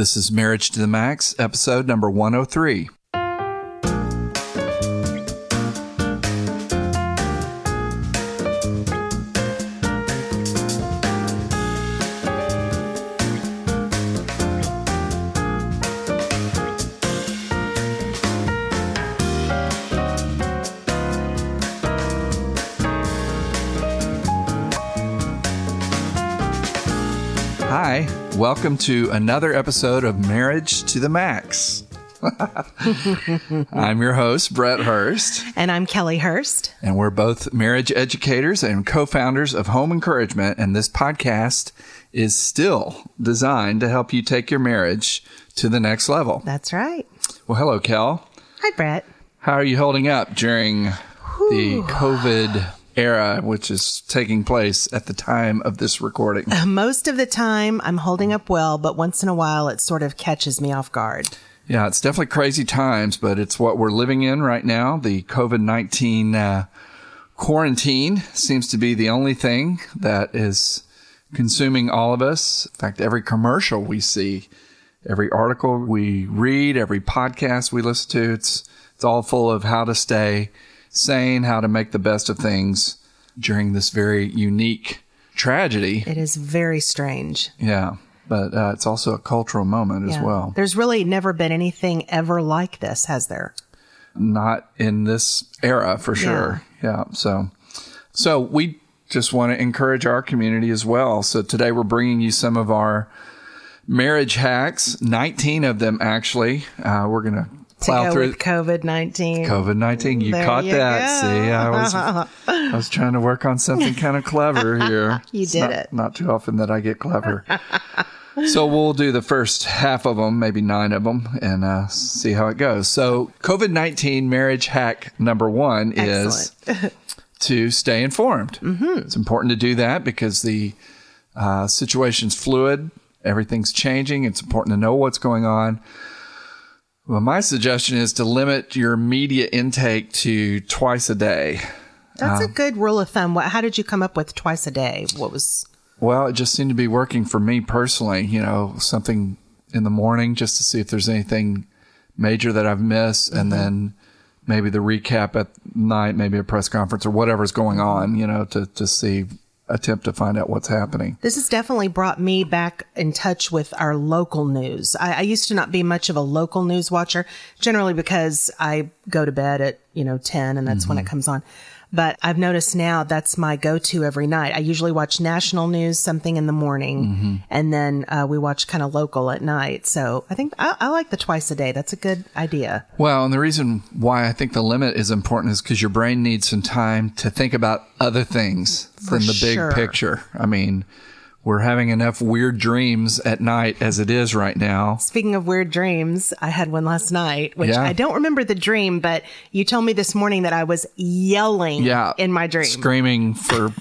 This is Marriage to the Max, episode number 103. Welcome to another episode of Marriage to the Max. I'm your host, Brett Hurst, And I'm Kellie Hurst. and we're both marriage educators and co founders of Home Encouragement. And this podcast is still designed to help you take your marriage to the next level. That's right. Well, hello, Kel. Hi, Brett. How are you holding up during the COVID era, which is taking place at the time of this recording? Most of the time, I'm holding up well, but once in a while, it sort of catches me off guard. Yeah, it's definitely crazy times, but it's what we're living in right now. The COVID 19 uh, quarantine seems to be the only thing that is consuming all of us. In fact, every commercial we see, every article we read, every podcast we listen to, it's, it's all full of how to stay sane, how to make the best of things during this very unique tragedy. It is very strange. Yeah, but uh, it's also a cultural moment as well. There's really never been anything ever like this, has there? not in this era for sure. Yeah. So, so we just want to encourage our community as well. So today we're bringing you some of our marriage hacks, 19 of them actually. Uh, we're going To plow through COVID 19. COVID 19. You There caught you that. go. See, I was, I was trying to work on something kind of clever here. You It's did not- it. Not too often that I get clever. so we'll do the first half of them, maybe nine of them, and uh, see how it goes. So COVID 19 marriage hack number one is to stay informed. Mm-hmm. It's important to do that because the uh, situation's fluid, everything's changing. It's important to know what's going on. Well, my suggestion is to limit your media intake to twice a day. That's a um, good rule of thumb. What, how did you come up with twice a day? What was. Well, it just seemed to be working for me personally. You know, something in the morning just to see if there's anything major that I've missed, and mm-hmm. then maybe the recap at night, maybe a press conference or whatever's going on. You know, to to see attempt to find out what's happening. This has definitely brought me back in touch with our local news. I, I used to not be much of a local news watcher, generally because I go to bed at, you know, 10 and that's when it mm-hmm. comes on. But I've noticed now that's my go-to every night. I usually watch national news, something in the morning, and then uh, we watch kind of local at night. So I think I, I like the twice a day. That's a good idea. Well, and the reason why I think the limit is important is because your brain needs some time to think about other things than the big picture. I mean, we're having enough weird dreams at night as it is right now. Speaking of weird dreams, I had one last night, which Yeah. I don't remember the dream, but you told me this morning that I was yelling Yeah. in my dream. Screaming for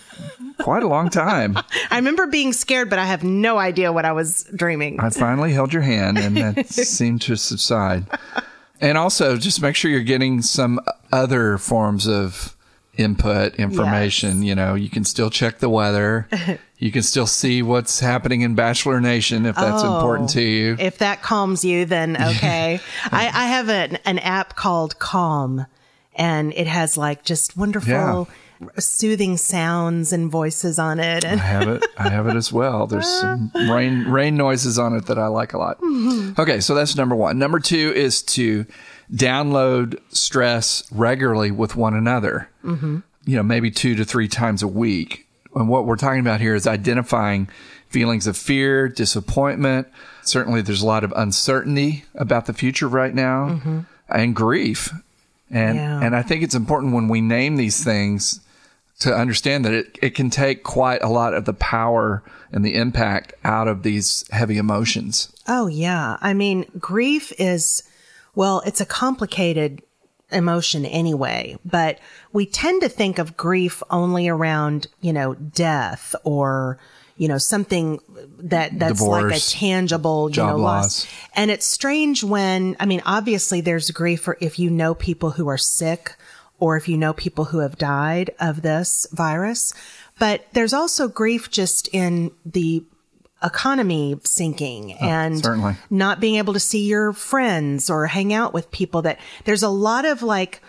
quite a long time. I remember being scared, but I have no idea what I was dreaming. I finally held your hand and that seemed to subside. And also, just make sure you're getting some other forms of input information. You know, you can still check the weather. You can still see what's happening in Bachelor Nation if that's important to you. If that calms you, then okay. I, I have an, an app called Calm, and it has like just wonderful, Yeah. soothing sounds and voices on it. I have it. I have it as well. There's some rain rain noises on it that I like a lot. Okay, so that's number one. Number two is to download stress regularly with one another. Mm-hmm. You know, maybe two to three times a week. And what we're talking about here is identifying feelings of fear, disappointment. Certainly, there's a lot of uncertainty about the future right now, mm-hmm. and grief. And Yeah. and I think it's important when we name these things to understand that it, it can take quite a lot of the power and the impact out of these heavy emotions. oh yeah, I mean, grief is well, it's a complicated emotion anyway, but we tend to think of grief only around you know death or you know something that that's like a tangible you know loss. And it's strange when, I mean, obviously there's grief for if you know people who are sick or if you know people who have died of this virus, but there's also grief just in the economy sinking oh, and certainly. not being able to see your friends or hang out with people that there's a lot of like,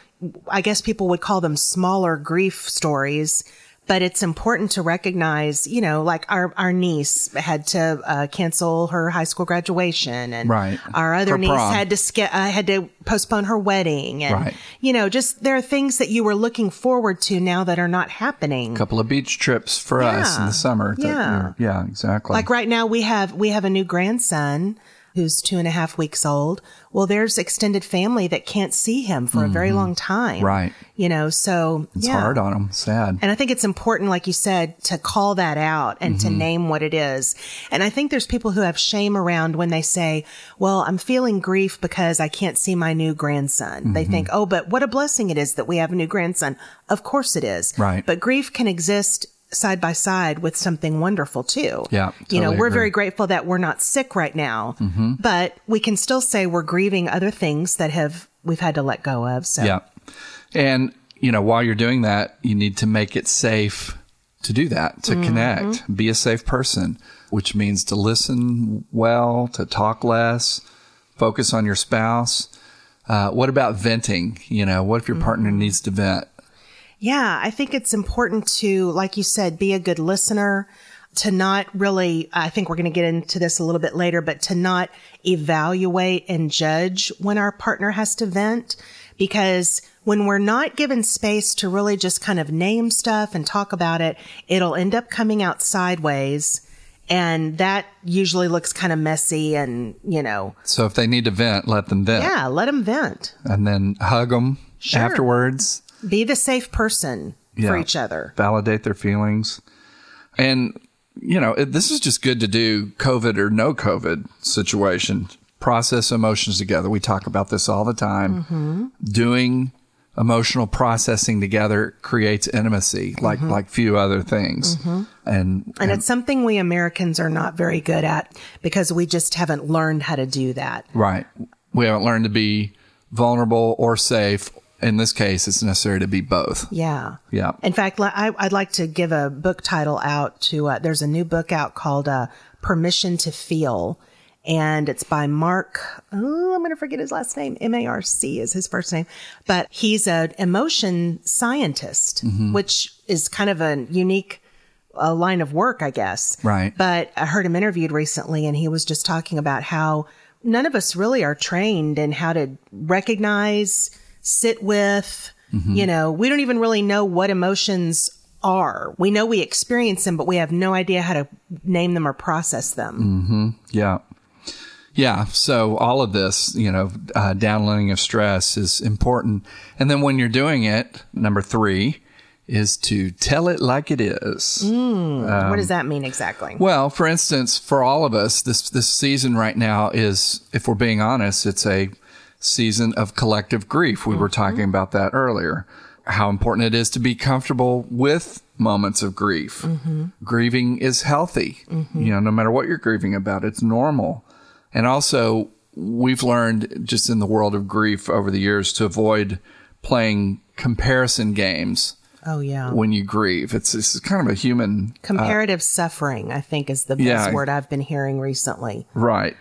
I guess people would call them smaller grief stories but it's important to recognize, you know, like our, our niece had to uh, cancel her high school graduation and Right. our other For niece prom. had to ske- uh, had to postpone her wedding and Right. you know, just there are things that you were looking forward to now that are not happening. A couple of beach trips for us in the summer. that Yeah. yeah, exactly. Like right now we have we have a new grandson who's two and a half weeks old. Well, there's extended family that can't see him for a very long time. Mm-hmm. Right. You know, so it's yeah. hard on them. Sad. And I think it's important, like you said, to call that out and Mm-hmm. to name what it is. And I think there's people who have shame around when they say, well, I'm feeling grief because I can't see my new grandson. They Mm-hmm. think, oh, but what a blessing it is that we have a new grandson. Of course it is. Right. But grief can exist side by side with something wonderful too. Yeah, Totally You know, we're agree. very grateful that we're not sick right now, mm-hmm. but we can still say we're grieving other things that have, we've had to let go of. So Yeah. And, you know, while you're doing that, you need to make it safe to do that, to mm-hmm. connect, be a safe person, which means to listen well, to talk less, focus on your spouse. Uh, what about venting? You know, what if your partner mm-hmm. needs to vent? Yeah, I think it's important to, like you said, be a good listener, to not really, I think we're going to get into this a little bit later, but to not evaluate and judge when our partner has to vent. Because when we're not given space to really just kind of name stuff and talk about it, it'll end up coming out sideways. And that usually looks kind of messy and, you know, So if they need to vent, let them vent. yeah, let them vent. And then hug them Sure. afterwards. Be the safe person for each other. validate their feelings. And, you know, it, this is just good to do COVID or no COVID situation. Process emotions together. We talk about this all the time. Mm-hmm. Doing emotional processing together creates intimacy like like few other things. And, Mm-hmm. And it's something we Americans are not very good at because we just haven't learned how to do that. right. We haven't learned to be vulnerable or safe. In this case, it's necessary to be both. Yeah. Yeah. In fact, I, I'd like to give a book title out to, uh, there's a new book out called, uh, Permission to Feel. And it's by Mark, oh, I'm going to forget his last name. M-A-R-C is his first name, but he's an emotion scientist, which is kind of a unique uh, line of work, I guess. Right. But I heard him interviewed recently and he was just talking about how none of us really are trained in how to recognize, sit with, mm-hmm. you know, we don't even really know what emotions are. We know we experience them, but we have no idea how to name them or process them. Mm-hmm. Yeah. Yeah. So all of this, you know, uh, downloading of stress is important. And then when you're doing it, number three is to tell it like it is. Mm. what um, does that mean exactly? Well, for instance, for all of us, this, this season right now is, if we're being honest, it's a season of collective grief. We were talking mm-hmm. about that earlier. How important it is to be comfortable with moments of grief. Mm-hmm. Grieving is healthy. Mm-hmm. You know, no matter what you're grieving about, it's normal. And also, we've learned just in the world of grief over the years to avoid playing comparison games oh, yeah. when you grieve. It's, it's kind of a human uh, Comparative suffering, I think, is the best Yeah. word I've been hearing recently. Right.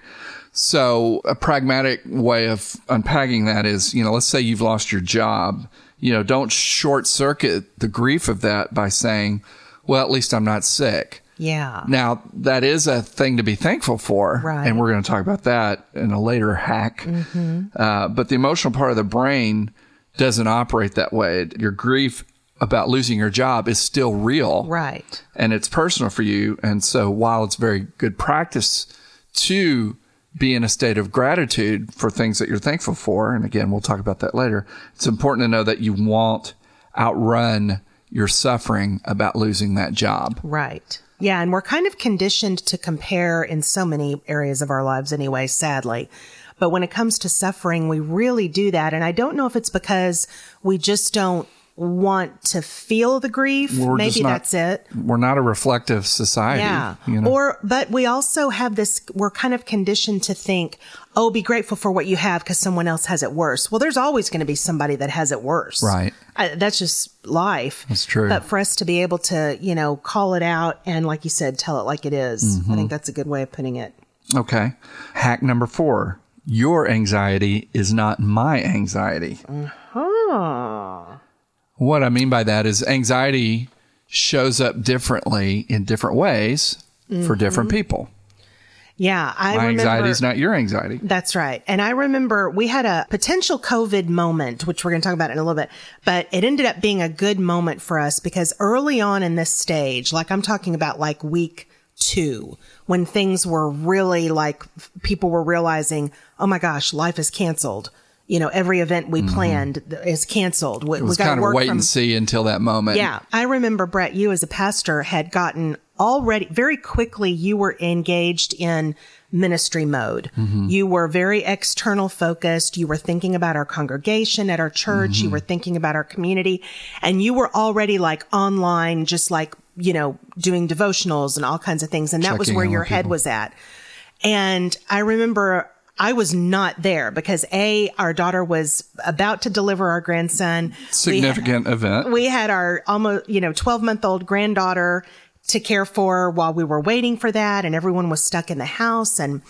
So a pragmatic way of unpacking that is, you know, let's say you've lost your job. You know, don't short circuit the grief of that by saying, well, at least I'm not sick. Yeah. Now, that is a thing to be thankful for. Right. And we're going to talk about that in a later hack. Uh, but the emotional part of the brain doesn't operate that way. Your grief about losing your job is still real Right. and it's personal for you. And so while it's very good practice to be in a state of gratitude for things that you're thankful for, and again, we'll talk about that later, it's important to know that you won't outrun your suffering about losing that job. Right. Yeah. And we're kind of conditioned to compare in so many areas of our lives anyway, sadly. But when it comes to suffering, we really do that. And I don't know if it's because we just don't want to feel the grief. We're Maybe not- that's it. We're not a reflective society. Yeah. You know? Or, but we also have this, we're kind of conditioned to think, oh, be grateful for what you have because someone else has it worse. Well, there's always going to be somebody that has it worse. Right. I, that's just life. That's true. But for us to be able to, you know, call it out and, like you said, tell it like it is, Mm-hmm. I think that's a good way of putting it. Okay. Hack number four. Your anxiety is not my anxiety. Oh. What I mean by that is anxiety shows up differently in different ways for mm-hmm. different people. Yeah. I My remember. anxiety is not your anxiety. That's right. And I remember we had a potential COVID moment, which we're going to talk about in a little bit, but it ended up being a good moment for us because early on in this stage, like I'm talking about like week two, when things were really like people were realizing, oh my gosh, life is canceled. You know, every event we planned is canceled. We, Mm-hmm. It was we kind of work wait from and see until that moment. yeah. I remember, Brett, you as a pastor had gotten already very quickly, you were engaged in ministry mode. You were very external focused. You were thinking about our congregation at our church. You were thinking about our community and you were already like online, just like, you know, doing devotionals and all kinds of things. And that was where your with head was at. And I remember I was not there because A, our daughter was about to deliver our grandson. We had- Significant event. we had our almost, you know, 12 month old granddaughter to care for while we were waiting for that and everyone was stuck in the house. And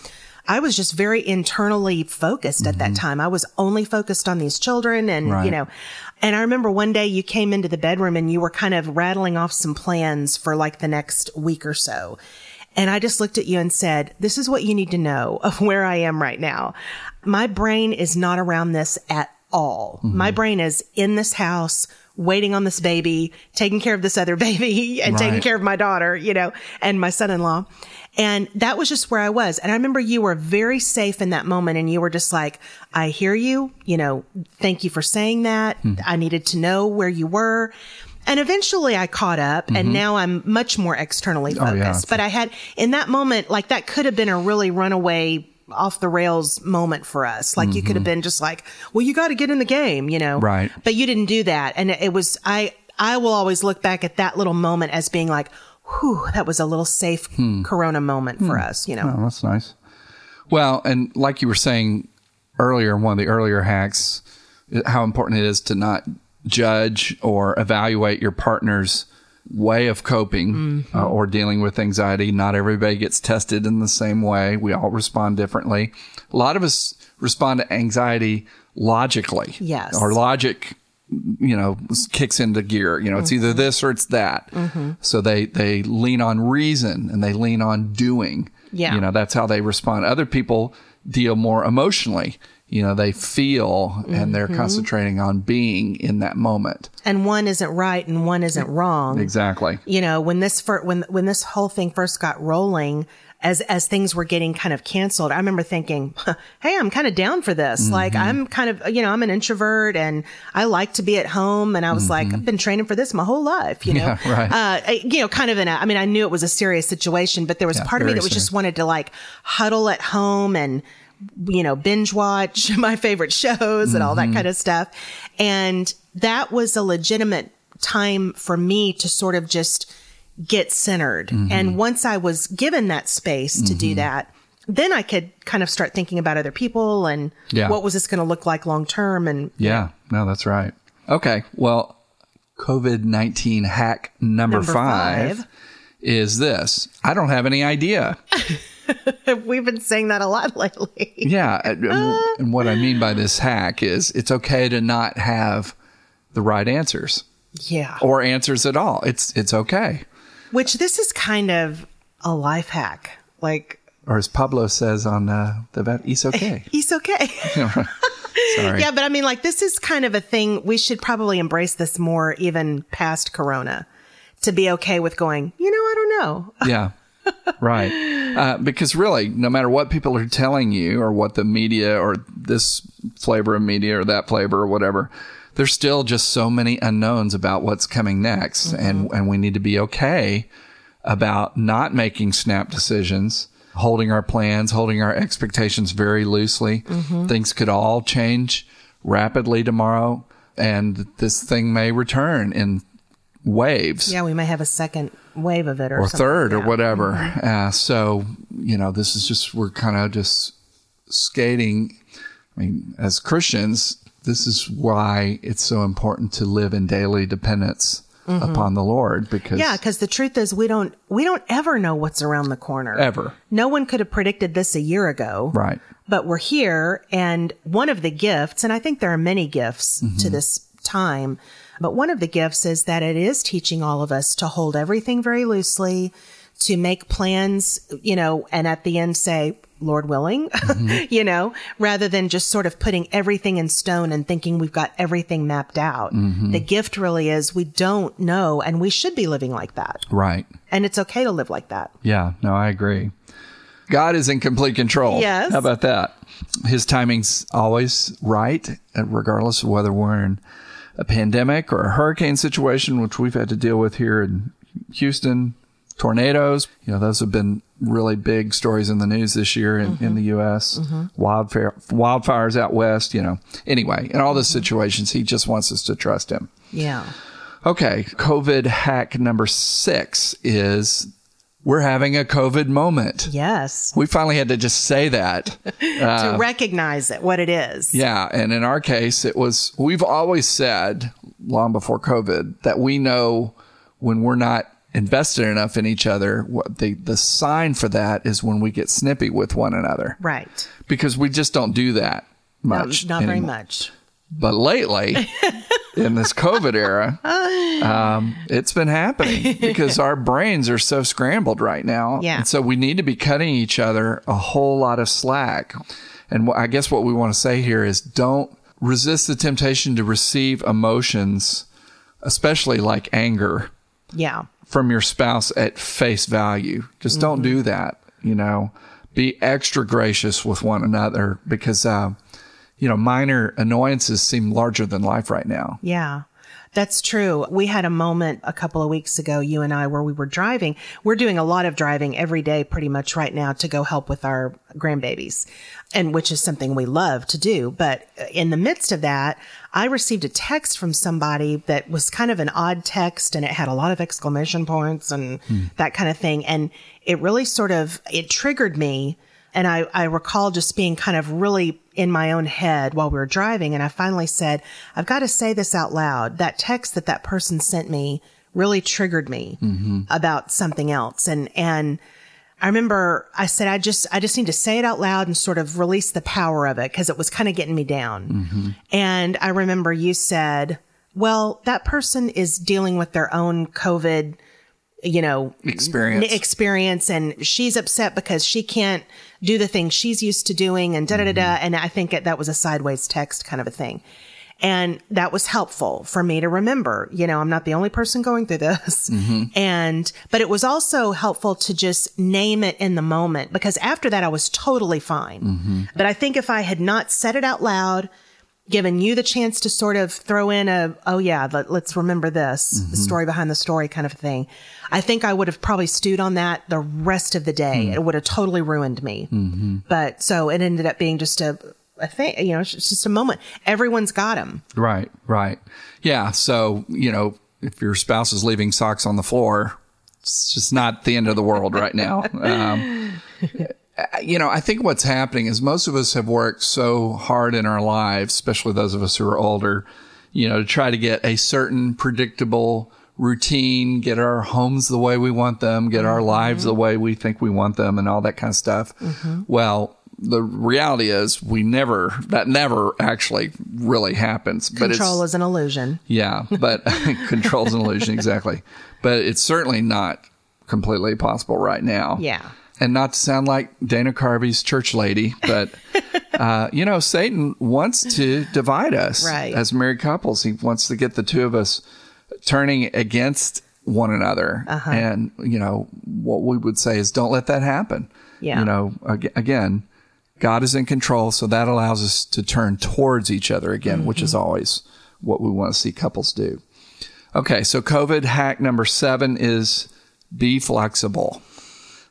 I was just very internally focused at that time. I was only focused on these children and, Mm-hmm. Right. you know, and I remember one day you came into the bedroom and you were kind of rattling off some plans for like the next week or so. And I just looked at you and said, this is what you need to know of where I am right now. My brain is not around this at all. Mm-hmm. My brain is in this house, waiting on this baby, taking care of this other baby and taking care of my daughter, you know, and my son-in-law. And that was just where I was. And I remember you were very safe in that moment and you were just like, I hear you, you know, thank you for saying that. Hmm. I needed to know where you were. And eventually I caught up and mm-hmm. now I'm much more externally oh, focused. yeah. But I had in that moment, like that could have been a really runaway off the rails moment for us. Like you could have mm-hmm. been just like, well, you got to get in the game, you know? Right. But you didn't do that. And it was, I, I will always look back at that little moment as being like, whew, that was a little safe hmm. Corona moment for hmm. us, you know? Oh, that's nice. Well, and like you were saying earlier, in one of the earlier hacks, how important it is to not judge or evaluate your partner's way of coping uh, or dealing with anxiety. Not everybody gets tested in the same way. We all respond differently. A lot of us respond to anxiety logically. Yes. Our logic you know kicks into gear you know it's Mm-hmm. either this or it's that so they they lean on reason and they lean on doing Yeah. you know that's how they respond other people deal more emotionally you know they feel and they're Mm-hmm. concentrating on being in that moment And one isn't right and one isn't wrong. exactly you know, when this fir- when when this whole thing first got rolling, as as things were getting kind of canceled, I remember thinking, "Hey, I'm kind of down for this. Like, I'm kind of you know, I'm an introvert and I like to be at home." And I was like, "I've been training for this my whole life," you know, Yeah, right. uh, I- you know, kind of in a. I mean, I knew it was a serious situation, but there was Yeah, part of me that was just wanted to like huddle at home and you know, binge watch my favorite shows and all Mm-hmm. that kind of stuff. And that was a legitimate time for me to sort of just get centered. Mm-hmm. And once I was given that space to do that, then I could kind of start thinking about other people and Yeah. what was this going to look like long term. And yeah no that's right okay well covid-19 hack number, Number five, five. is this i don't have any idea we've been saying that a lot lately. Yeah. and- and what I mean by this hack is it's okay to not have the right answers yeah. or answers at all. It's it's okay. Which this is kind of a life hack. Like, Or as Pablo says on uh, the vet, it's okay. he's okay. Sorry. Yeah, but I mean, like, this is kind of a thing. We should probably embrace this more even past Corona to be okay with going, you know, I don't know. Yeah. Right. Uh, because really, no matter what people are telling you or what the media or this flavor of media or that flavor or whatever, there's still just so many unknowns about what's coming next. And, and we need to be okay about not making snap decisions, holding our plans, holding our expectations very loosely. Things could all change rapidly tomorrow. and this thing may return in waves. Yeah, we may have a second wave of it or, or third yeah. or whatever. Mm-hmm. Uh, so, you know, this is just, we're kind of just skating. I mean, as Christians, this is why it's so important to live in daily dependence mm-hmm. upon the Lord because Yeah, because the truth is we don't we don't ever know what's around the corner. Ever. No one could have predicted this a year ago. Right. But we're here and one of the gifts, and I think there are many gifts mm-hmm. to this time, but one of the gifts is that it is teaching all of us to hold everything very loosely, to make plans, you know, and at the end say, Lord willing, mm-hmm. you know, rather than just sort of putting everything in stone and thinking we've got everything mapped out. Mm-hmm. The gift really is we don't know and we should be living like that. Right. And it's okay to live like that. Yeah, no, I agree. God is in complete control. Yes. How about that? His timing's always right, regardless of whether we're in a pandemic or a hurricane situation, which we've had to deal with here in Houston, tornadoes. You know, those have been really big stories in the news this year in, mm-hmm. in the U.S. Mm-hmm. Wildfire, wildfires out west, you know. Anyway, in all those mm-hmm. situations, he just wants us to trust him. Yeah. Okay. COVID hack number six is we're having a COVID moment. Yes. We finally had to just say that. to uh, recognize it, what it is. Yeah. And in our case, it was, we've always said long before COVID that we know when we're not invested enough in each other, what the, the sign for that is when we get snippy with one another. Right. Because we just don't do that much. No, not anymore. very much. But lately, in this COVID era, um, it's been happening because our brains are so scrambled right now. Yeah. And so we need to be cutting each other a whole lot of slack. And I guess what we want to say here is don't resist the temptation to receive emotions, especially like anger. Yeah. From your spouse at face value. Just mm-hmm. don't do that. You know, be extra gracious with one another because, uh, you know, minor annoyances seem larger than life right now. Yeah. That's true. We had a moment a couple of weeks ago, you and I, where we were driving. We're doing a lot of driving every day pretty much right now to go help with our grandbabies and which is something we love to do. But in the midst of that, I received a text from somebody that was kind of an odd text and it had a lot of exclamation points and mm. that kind of thing. And it really sort of, it triggered me and I, I recall just being kind of really in my own head while we were driving. And I finally said, I've got to say this out loud. That text that that person sent me really triggered me mm-hmm. about something else. And, and I remember I said, I just, I just need to say it out loud and sort of release the power of it because it was kind of getting me down. Mm-hmm. And I remember you said, well, that person is dealing with their own COVID you know, experience, experience. And she's upset because she can't do the things she's used to doing and da da da da. And I think that was a sideways text kind of a thing. And that was helpful for me to remember, you know, I'm not the only person going through this. Mm-hmm. And, but it was also helpful to just name it in the moment because after that I was totally fine. Mm-hmm. But I think if I had not said it out loud, given you the chance to sort of throw in a, oh yeah, let, us remember this, mm-hmm. the story behind the story kind of thing. I think I would have probably stewed on that the rest of the day. Mm. It would have totally ruined me. Mm-hmm. But so it ended up being just a, a thing, you know, it's just a moment. Everyone's got them. Right, right. Yeah. So, you know, if your spouse is leaving socks on the floor, it's just not the end of the world right now. Um, you know, I think what's happening is most of us have worked so hard in our lives, especially those of us who are older, you know, to try to get a certain predictable routine, get our homes the way we want them, get mm-hmm. our lives the way we think we want them, and all that kind of stuff. Mm-hmm. Well, the reality is we never that never actually really happens but control is an illusion yeah but control is an illusion exactly but it's certainly not completely possible right now yeah and not to sound like Dana Carvey's church lady, but uh, you know, Satan wants to divide us right. as married couples. He wants to get the two of us turning against one another. Uh-huh. And you know, what we would say is, don't let that happen. Yeah. You know, again, God is in control, so that allows us to turn towards each other again, mm-hmm. which is mm-hmm. always what we want to see couples do. Okay, so COVID hack number seven is be flexible.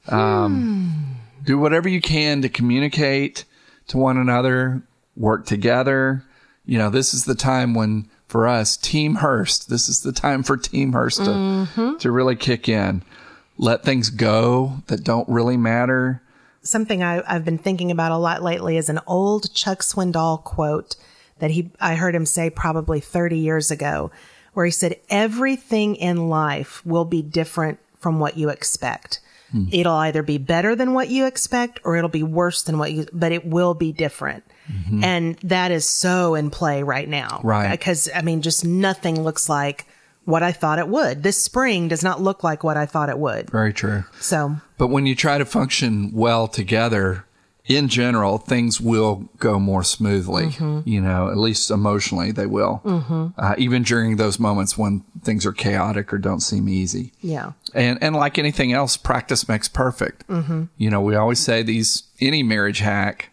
Um, hmm. Do whatever you can to communicate to one another, work together. You know, this is the time when for us, Team Hurst. This is the time for Team Hurst to, mm-hmm. to really kick in. Let things go that don't really matter. Something I, I've been thinking about a lot lately is an old Chuck Swindoll quote that he, I heard him say probably 30 years ago, where he said, everything in life will be different from what you expect. Hmm. It'll either be better than what you expect or it'll be worse than what you, but it will be different. Mm-hmm. And that is so in play right now. Right. Because, I mean, just nothing looks like what I thought it would. This spring does not look like what I thought it would. Very true. So, but when you try to function well together, in general, things will go more smoothly. Mm-hmm. You know, at least emotionally, they will. Mm-hmm. Uh, even during those moments when things are chaotic or don't seem easy. Yeah. And and like anything else, practice makes perfect. Mm-hmm. You know, we always say these any marriage hack.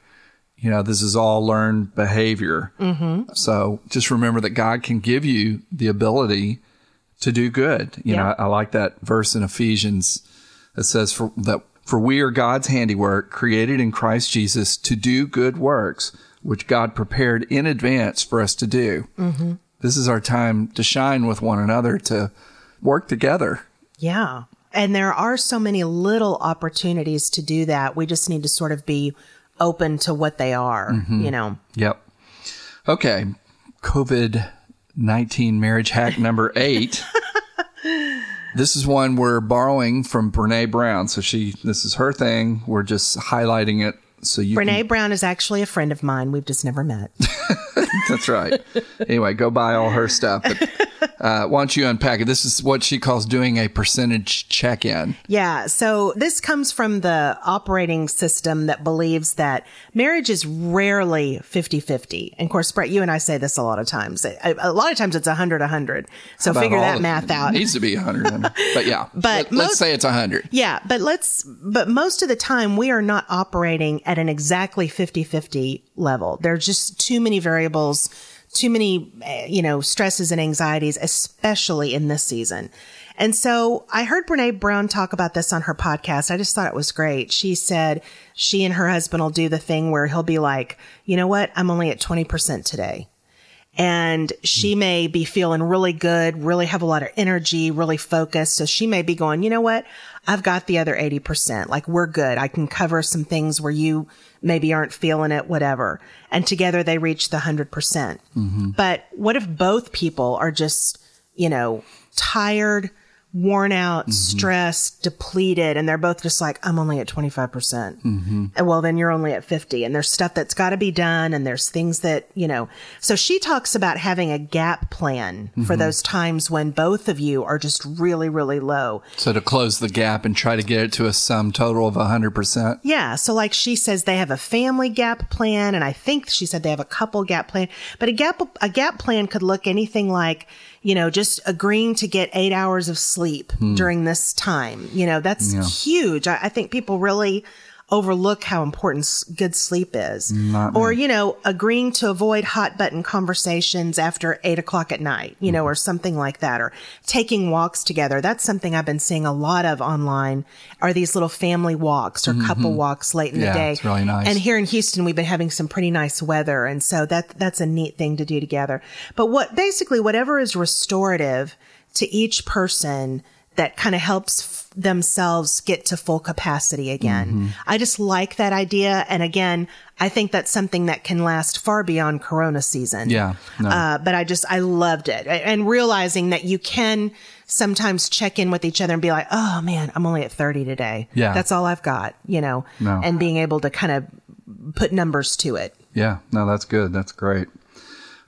You know, this is all learned behavior. Mm-hmm. So just remember that God can give you the ability to do good. You yeah. know, I, I like that verse in Ephesians that says for that for we are God's handiwork, created in Christ Jesus to do good works, which God prepared in advance for us to do. Mm-hmm. This is our time to shine with one another, to work together. Yeah. And there are so many little opportunities to do that. We just need to sort of be open to what they are, mm-hmm. you know? Yep. Okay. COVID 19 marriage hack number eight. This is one we're borrowing from Brene Brown. So she, this is her thing. We're just highlighting it so you. Brene can... Brown is actually a friend of mine. We've just never met. That's right. anyway, go buy all her stuff. But uh, why don't you unpack it? This is what she calls doing a percentage check in. Yeah. So this comes from the operating system that believes that marriage is rarely 50 50. And of course, Brett, you and I say this a lot of times. A, a lot of times it's 100 100. So figure that math out. It needs to be 100. but yeah. but let, us say it's 100. Yeah. But let's, but most of the time we are not operating at an exactly 50 50 level. There's just too many variables too many, eh, you know, stresses and anxieties, especially in this season. And so I heard Brene Brown talk about this on her podcast. I just thought it was great. She said she and her husband will do the thing where he'll be like, you know what? I'm only at 20% today. And she hmm. may be feeling really good, really have a lot of energy, really focused. So she may be going, you know what? I've got the other 80%. Like we're good. I can cover some things where you maybe aren't feeling it, whatever. And together they reach the 100%. percent mm hmm But what if both people are just, you know, tired, worn out, mm-hmm. stressed, depleted, and they're both just like, I'm only at 25%. percent mm hmm And well, then you're only at 50 and there's stuff that's got to be done and there's things that, you know, so she talks about having a gap plan mm-hmm. for those times when both of you are just really, really low. So to close the gap and try to get it to a sum total of 100%. Yeah. So like she says, they have a family gap plan. And I think she said they have a couple gap plan, but a gap, a gap plan could look anything like, you know, just agreeing to get eight hours of sleep hmm. during this time. You know, that's yeah. huge. I, I, think people really overlook how important good sleep is. Not or, me. you know, agreeing to avoid hot button conversations after eight o'clock at night, you mm know, mm-hmm. or something like that, or taking walks together. That's something I've been seeing a lot of online are these little family walks or mm-hmm. couple walks late in yeah, the day. It's really nice. And here in Houston, we've been having some pretty nice weather. And so that, that's a neat thing to do together. But what basically whatever is restorative to each person that kind of helps f- themselves get to full capacity again. Mm-hmm. I just like that idea. And again, I think that's something that can last far beyond Corona season. Yeah. No. Uh, but I just, I loved it. And realizing that you can sometimes check in with each other and be like, oh man, I'm only at 30 today. Yeah. That's all I've got, you know, no. and being able to kind of put numbers to it. Yeah. No, that's good. That's great.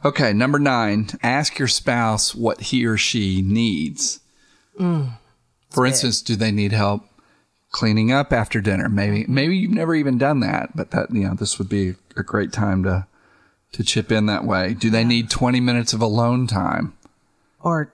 Okay. Number nine, ask your spouse what he or she needs. Mm, For instance, do they need help cleaning up after dinner? Maybe maybe you've never even done that, but that you know this would be a great time to to chip in that way. Do they need 20 minutes of alone time? Or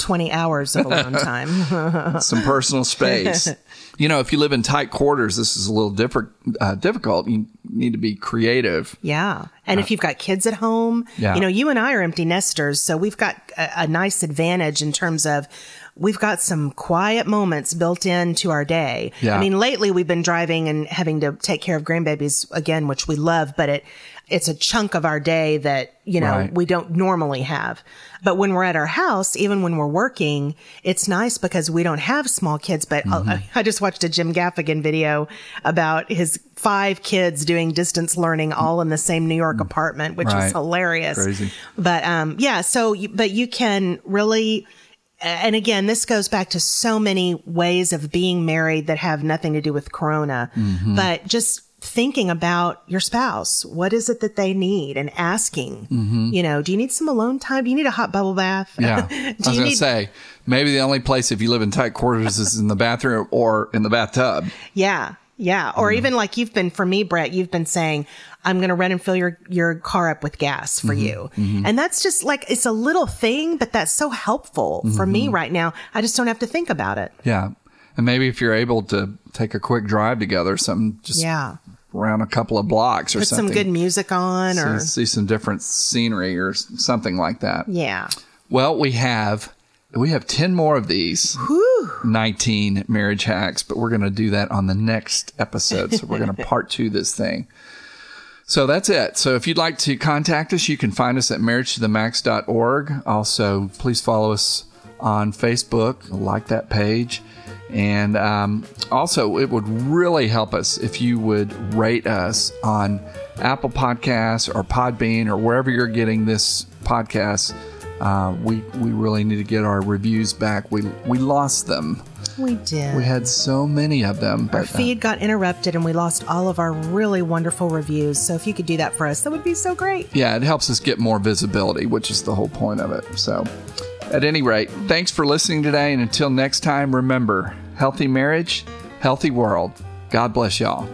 20 hours of alone time. Some personal space. You know, if you live in tight quarters, this is a little different, uh, difficult. You need to be creative. Yeah. And uh, if you've got kids at home, yeah. you know, you and I are empty nesters. So we've got a, a nice advantage in terms of we've got some quiet moments built into our day. Yeah. I mean, lately we've been driving and having to take care of grandbabies again, which we love, but it, it's a chunk of our day that, you know, Right. we don't normally have. But when we're at our house, even when we're working, it's nice because we don't have small kids. But Mm-hmm. I, I just watched a Jim Gaffigan video about his five kids doing distance learning all in the same New York apartment, which Mm. Right. was hilarious. Crazy. But, um, yeah, so, but you can really, and again, this goes back to so many ways of being married that have nothing to do with Corona, Mm-hmm. but just thinking about your spouse. What is it that they need and asking, you know, do you need some alone time? Do you need a hot bubble bath? Mm-hmm. Yeah. I was going to need, say, maybe the only place if you live in tight quarters is in the bathroom or in the bathtub. yeah. Yeah. Or Mm-hmm. even like you've been, for me, Brett, you've been saying, I'm going to run and fill your, your car up with gas Mm-hmm. for you. And that's just like, it's a little thing, but that's so helpful for Mm-hmm. me right now. I just don't have to think about it. Yeah. And maybe if you're able to take a quick drive together, something just Yeah. Around a couple of blocks or Put something. some good music on or, see, see some different scenery or something like that. yeah. Well, we have we have 10 more of these 19 marriage hacks, but we're going to do that on the next episode. So we're going to part 2 this thing. So that's it. So if you'd like to contact us, you can find us at marriagetothemax.org. Also, please follow us on Facebook, like that page. And um, also, it would really help us if you would rate us on Apple Podcasts or Podbean or wherever you're getting this podcast. Uh, we we really need to get our reviews back. We we lost them. We did. We had so many of them. our But, uh, feed got interrupted and we lost all of our really wonderful reviews. So if you could do that for us, that would be so great. yeah, it helps us get more visibility, which is the whole point of it. So, at any rate, thanks for listening today. And until next time, remember healthy marriage, healthy world. God bless y'all.